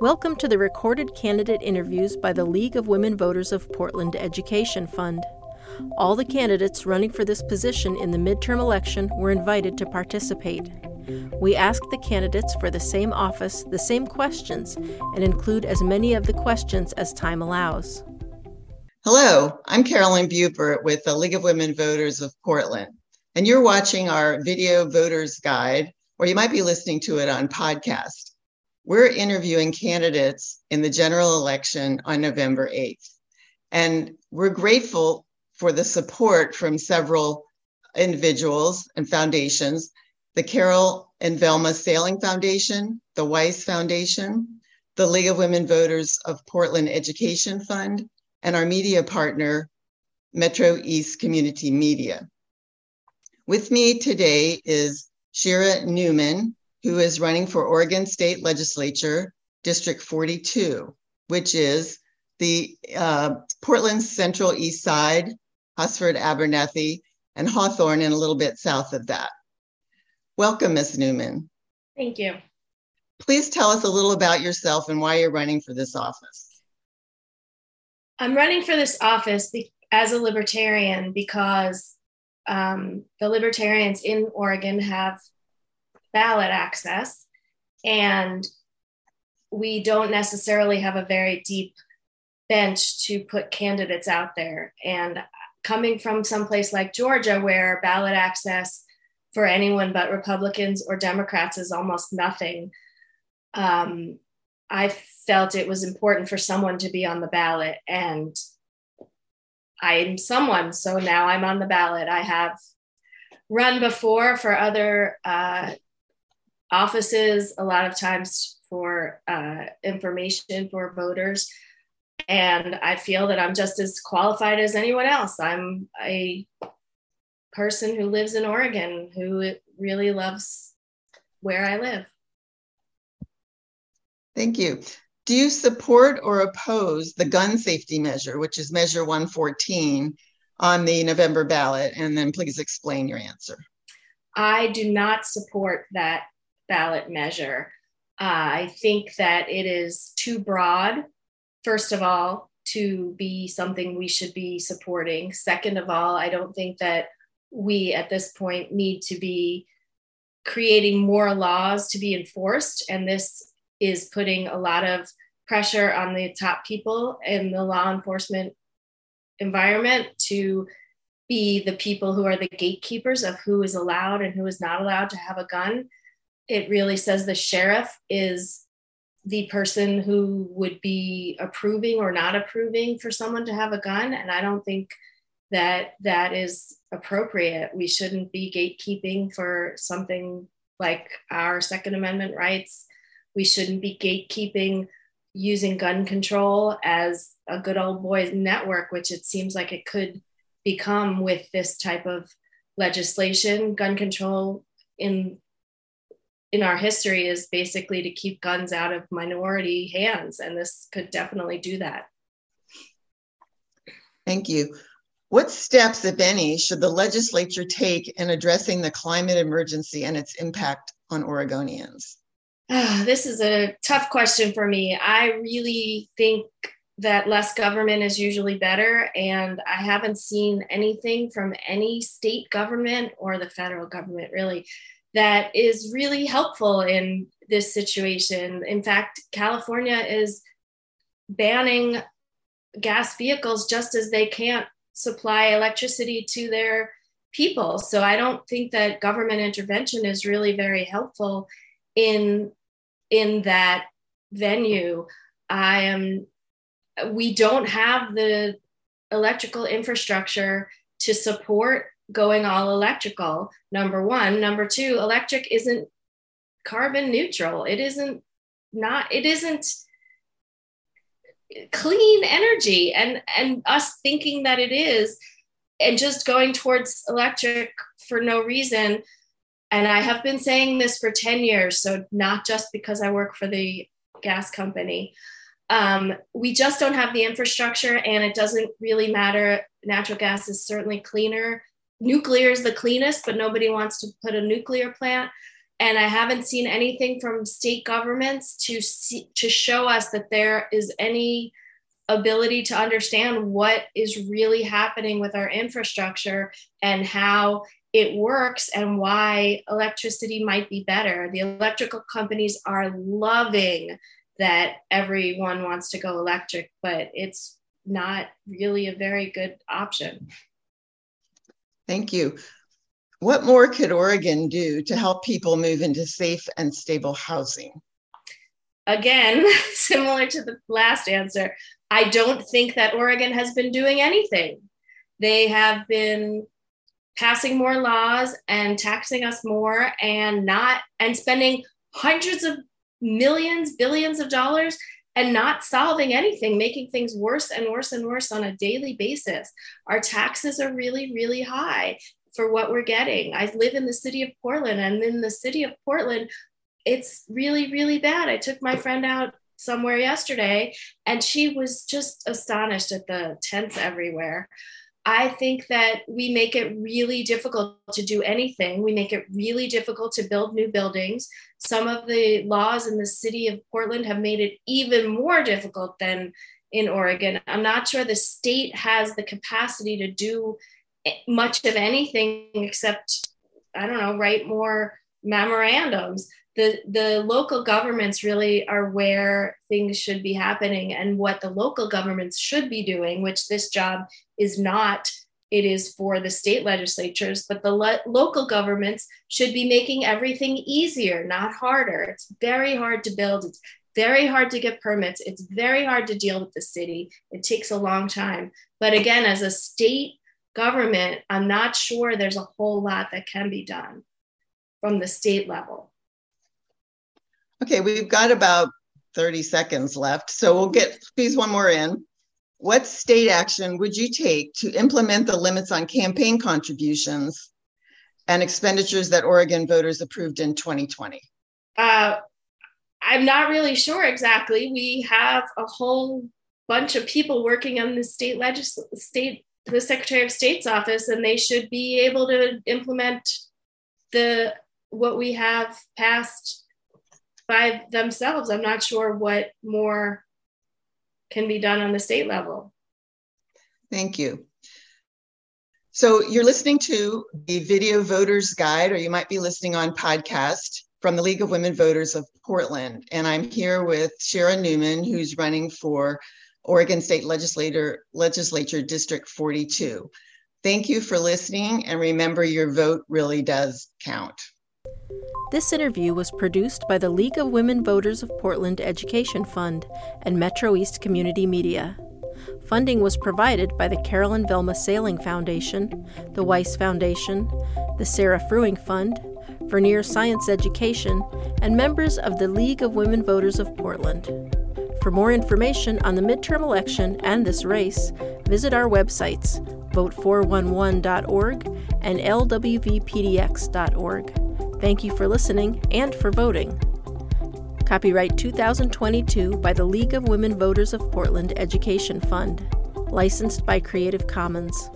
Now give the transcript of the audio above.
Welcome to the recorded candidate interviews by the League of Women Voters of Portland Education Fund. All the candidates running for this position in the midterm election were invited to participate. We asked the candidates for the same office the same questions and include as many of the questions as time allows. Hello, I'm Carolyn Bubert with the League of Women Voters of Portland, and you're watching our video voters guide, or you might be listening to it on podcast. We're interviewing candidates in the general election on November 8th, and we're grateful for the support from several individuals and foundations the Carol and Velma Saling Foundation, the Weiss Foundation, the League of Women Voters of Portland Education Fund, and our media partner, Metro East Community Media. With me today is Shira Newman, who is running for Oregon State Legislature, District 42, which is the uh, Portland Central East Side, Hosford, Abernethy, and Hawthorne, and a little bit south of that. Welcome, Ms. Newman. Thank you. Please tell us a little about yourself and why you're running for this office. I'm running for this office as a libertarian because um, the libertarians in Oregon have ballot access, and we don't necessarily have a very deep bench to put candidates out there. And coming from someplace like Georgia, where ballot access for anyone but Republicans or Democrats is almost nothing. Um, I felt it was important for someone to be on the ballot, and I'm someone, so now I'm on the ballot. I have run before for other uh, offices, a lot of times for uh, information for voters. And I feel that I'm just as qualified as anyone else. I'm a person who lives in Oregon who really loves where I live. Thank you. Do you support or oppose the gun safety measure, which is Measure 114, on the November ballot? And then please explain your answer. I do not support that ballot measure. Uh, I think that it is too broad, first of all, to be something we should be supporting. Second of all, I don't think that we at this point need to be creating more laws to be enforced. And this is putting a lot of pressure on the top people in the law enforcement environment to be the people who are the gatekeepers of who is allowed and who is not allowed to have a gun. It really says the sheriff is the person who would be approving or not approving for someone to have a gun. And I don't think that that is appropriate. We shouldn't be gatekeeping for something like our Second Amendment rights. We shouldn't be gatekeeping using gun control as a good old boys network, which it seems like it could become with this type of legislation. Gun control in in our history is basically to keep guns out of minority hands, and this could definitely do that. Thank you. What steps, if any, should the legislature take in addressing the climate emergency and its impact on Oregonians? Uh, this is a tough question for me. I really think that less government is usually better. And I haven't seen anything from any state government or the federal government really that is really helpful in this situation. In fact, California is banning gas vehicles just as they can't supply electricity to their people. So I don't think that government intervention is really very helpful in in that venue. I am we don't have the electrical infrastructure to support going all electrical. Number 1, number 2, electric isn't carbon neutral. It isn't not it isn't clean energy and and us thinking that it is and just going towards electric for no reason and i have been saying this for 10 years so not just because i work for the gas company um, we just don't have the infrastructure and it doesn't really matter natural gas is certainly cleaner nuclear is the cleanest but nobody wants to put a nuclear plant and I haven't seen anything from state governments to see, to show us that there is any ability to understand what is really happening with our infrastructure and how it works and why electricity might be better. The electrical companies are loving that everyone wants to go electric, but it's not really a very good option. Thank you. What more could Oregon do to help people move into safe and stable housing? Again, similar to the last answer, I don't think that Oregon has been doing anything. They have been passing more laws and taxing us more and not and spending hundreds of millions, billions of dollars and not solving anything, making things worse and worse and worse on a daily basis. Our taxes are really, really high for what we're getting. I live in the city of Portland, and in the city of Portland, it's really, really bad. I took my friend out somewhere yesterday, and she was just astonished at the tents everywhere. I think that we make it really difficult to do anything. We make it really difficult to build new buildings. Some of the laws in the city of Portland have made it even more difficult than in Oregon. I'm not sure the state has the capacity to do much of anything except, I don't know, write more memorandums. The, the local governments really are where things should be happening and what the local governments should be doing, which this job is not it is for the state legislatures, but the lo- local governments should be making everything easier, not harder. It's very hard to build. It's very hard to get permits. It's very hard to deal with the city. It takes a long time. But again, as a state government, I'm not sure there's a whole lot that can be done from the state level. Okay, we've got about 30 seconds left. So we'll get squeeze one more in. What state action would you take to implement the limits on campaign contributions and expenditures that Oregon voters approved in 2020? Uh, I'm not really sure exactly. We have a whole bunch of people working on the state legislature, state the Secretary of State's office, and they should be able to implement the what we have passed by themselves. I'm not sure what more can be done on the state level. Thank you. So you're listening to the Video Voters Guide, or you might be listening on podcast from the League of Women Voters of Portland. And I'm here with Sharon Newman, who's running for Oregon State Legislator Legislature District 42. Thank you for listening, and remember your vote really does count. This interview was produced by the League of Women Voters of Portland Education Fund and Metro East Community Media. Funding was provided by the Carolyn Velma Saling Foundation, the Weiss Foundation, the Sarah Fruing Fund, Vernier Science Education, and members of the League of Women Voters of Portland. For more information on the midterm election and this race, visit our websites vote411.org and lwvpdx.org. Thank you for listening and for voting. Copyright 2022 by the League of Women Voters of Portland Education Fund. Licensed by Creative Commons.